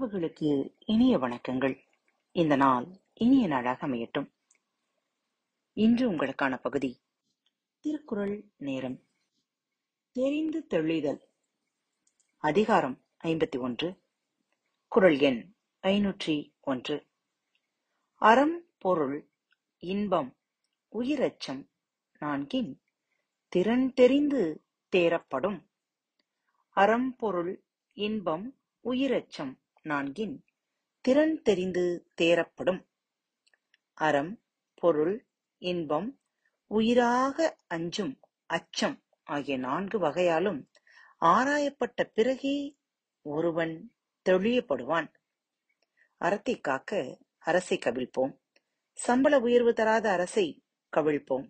உறவுகளுக்கு இனிய வணக்கங்கள். இந்த நாள் இனிய நாளாக அமையட்டும். இன்று உங்களுக்கான பகுதி திருக்குறள் நேரம். தெரிந்து தெளிதல். அதிகாரம் ஐம்பத்தி ஒன்று. குறள் எண் ஐநூற்றி ஒன்று. அறம் பொருள் இன்பம் உயிரச்சம் நான்கின் திறன் தெரிந்து தேரப்படும் அறம் பொருள் இன்பம் உயிரச்சம் நான்கின் திறன் தெரிந்து தேரப்படும் அறம் பொருள் இன்பம் உயிராக அஞ்சும் அச்சம் ஆகிய நான்கு வகையாலும் ஆராயப்பட்ட பிறகே ஒருவன் தெளியப்படுவான். அறத்தை காக்க அரசை கவிழ்ப்போம். சம்பள உயர்வு தராத அரசை கவிழ்ப்போம்.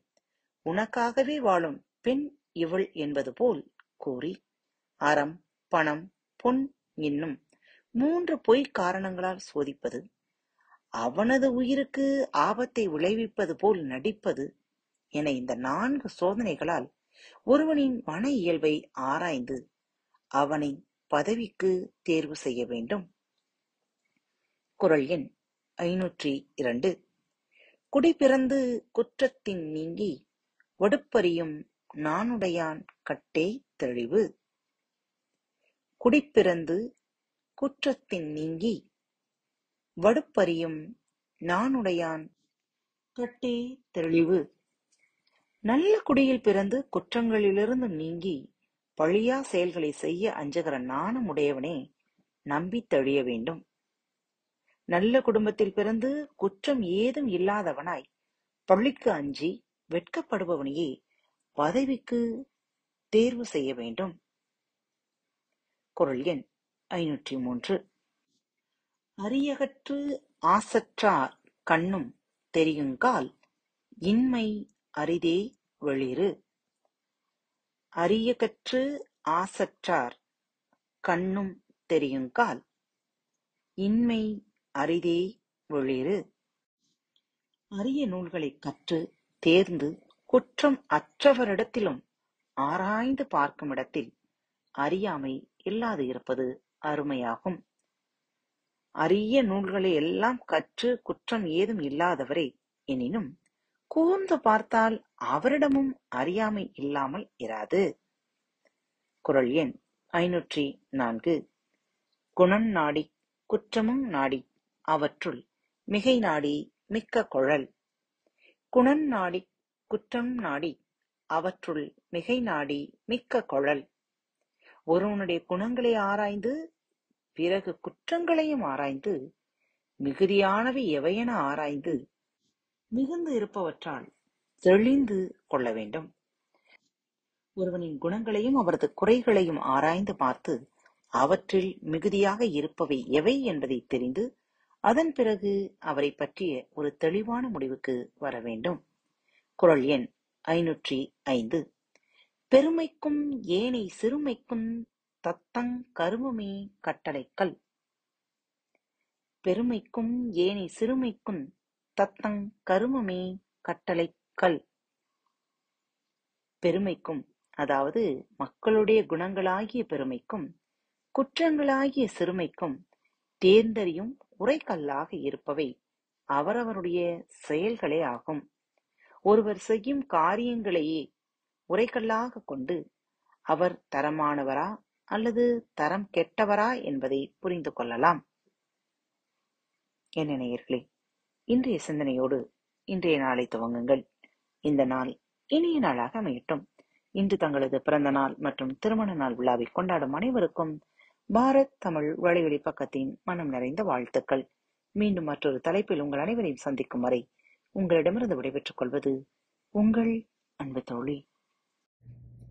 உனக்காகவே வாழும் பெண் இவள் என்பது போல் கூறி அறம் பணம் பொன் என்னும் மூன்று பொய் காரணங்களால் சோதிப்பது அவனது உயிருக்கு ஆபத்தை விளைவிப்பது போல் நடிப்பது என இந்த நான்கு சோதனைகளால் ஒருவனின் மன இயல்பை ஆராய்ந்து அவனை பதவிக்கு தேர்வு செய்ய வேண்டும். குரல் எண் ஐநூற்றி இரண்டு. குடிபிறந்து குற்றத்தின் நீங்கி வடுப்பறியும் நானுடையான் கட்டே தெளிவு. குடிப்பிறந்து குற்றத்தின் நீங்கி வடுப்பறியும் நானுடையான் கட்டே தெளிவு. நல்ல குடியில் பிறந்து குற்றங்களிலிருந்து நீங்கி பழியா செயல்களை செய்ய அஞ்சுகிற நாணம் உடையவனே நம்பி தெளிய வேண்டும். நல்ல குடும்பத்தில் பிறந்து குற்றம் ஏதும் இல்லாதவனாய் பள்ளிக்கு அஞ்சி வெட்கப்படுபவனையே பதவிக்கு தேர்வு செய்ய வேண்டும். குரல் எண் ஐநூற்றி மூன்று. அரியகற்று ஆசற்றார் கண்ணும் தெரியுங்கால் இன்மை அரிதே வெளிறு. அரியகற்று ஆசற்றார் கண்ணும் தெரியுங்கால் இன்மை அரிதே வெளிறு. அரிய நூல்களைக் கற்று தேர்ந்து குற்றம் அற்றவரிடத்திலும் ஆராய்ந்து பார்க்கும் இடத்தில் அறியாமை இல்லாது இருப்பது அருமையாகும். அரிய நூல்களை எல்லாம் கற்று குற்றம் ஏதும் இல்லாதவரே. எனினும் கூர்ந்து பார்த்தால் அவரிடமும் அறியாமை இல்லாமல் இராது. குரல் எண் ஐநூற்றி நான்கு. குணம் நாடி குற்றமும் நாடி அவற்றுள் மிகை நாடி மிக்க குழல். குணம் நாடி குற்றம் நாடி அவற்றுள் மிகை நாடி மிக்க குழல். ஒருவனுடைய குணங்களை ஆராய்ந்து பிறகு குற்றங்களையும் ஆராய்ந்து மிகுதியானவை எவையென ஆராய்ந்து மிகுந்து இருப்பவற்றால் தெளிந்து கொள்ள வேண்டும். ஒருவனின் குணங்களையும் அவரது குறைகளையும் ஆராய்ந்து பார்த்து அவற்றில் மிகுதியாக இருப்பவை எவை என்பதை தெரிந்து அதன் பிறகு அவரை பற்றிய ஒரு தெளிவான முடிவுக்கு வர வேண்டும். குரல் எண் ஐநூற்றி ஐந்து. பெருமைக்கும் ஏனை சிறுமைக்கும் தத்தங் கருமமே கட்டளைக்கல். பெருமைக்கும் ஏனை சிறுமைக்கும் தத்தங் கருமமே கட்டளைக்கல். பெருமைக்கும் அதாவது மக்களுடைய குணங்களாகிய பெருமைக்கும் குற்றங்களாகிய சிறுமைக்கும் தேர்ந்தறியும் உரைக்கல்லாக இருப்பவை அவரவருடைய செயல்களே ஆகும். ஒருவர் செய்யும் காரியங்களையே உரைக்கல்லாக கொண்டு அவர் தரமானவரா அல்லது தரம் கெட்டவரா என்பதை புரிந்து கொள்ளலாம். என்ன நேயர்களே இன்றைய சிந்தனையோடு இன்றைய நாளை துவங்குங்கள். இந்த நாள் இனிய நாளாக அமையட்டும். இன்று தங்களது பிறந்த நாள் மற்றும் திருமண நாள் விழாவை கொண்டாடும் அனைவருக்கும் பாரத் தமிழ் வலையொலி பக்கத்தின் மனம் நிறைந்த வாழ்த்துக்கள். மீண்டும் மற்றொரு தலைப்பில் உங்கள் அனைவரையும் சந்திக்கும் வரை உங்களிடமிருந்து விடைபெற்றுக் கொள்வது உங்கள் அன்பு தோழி.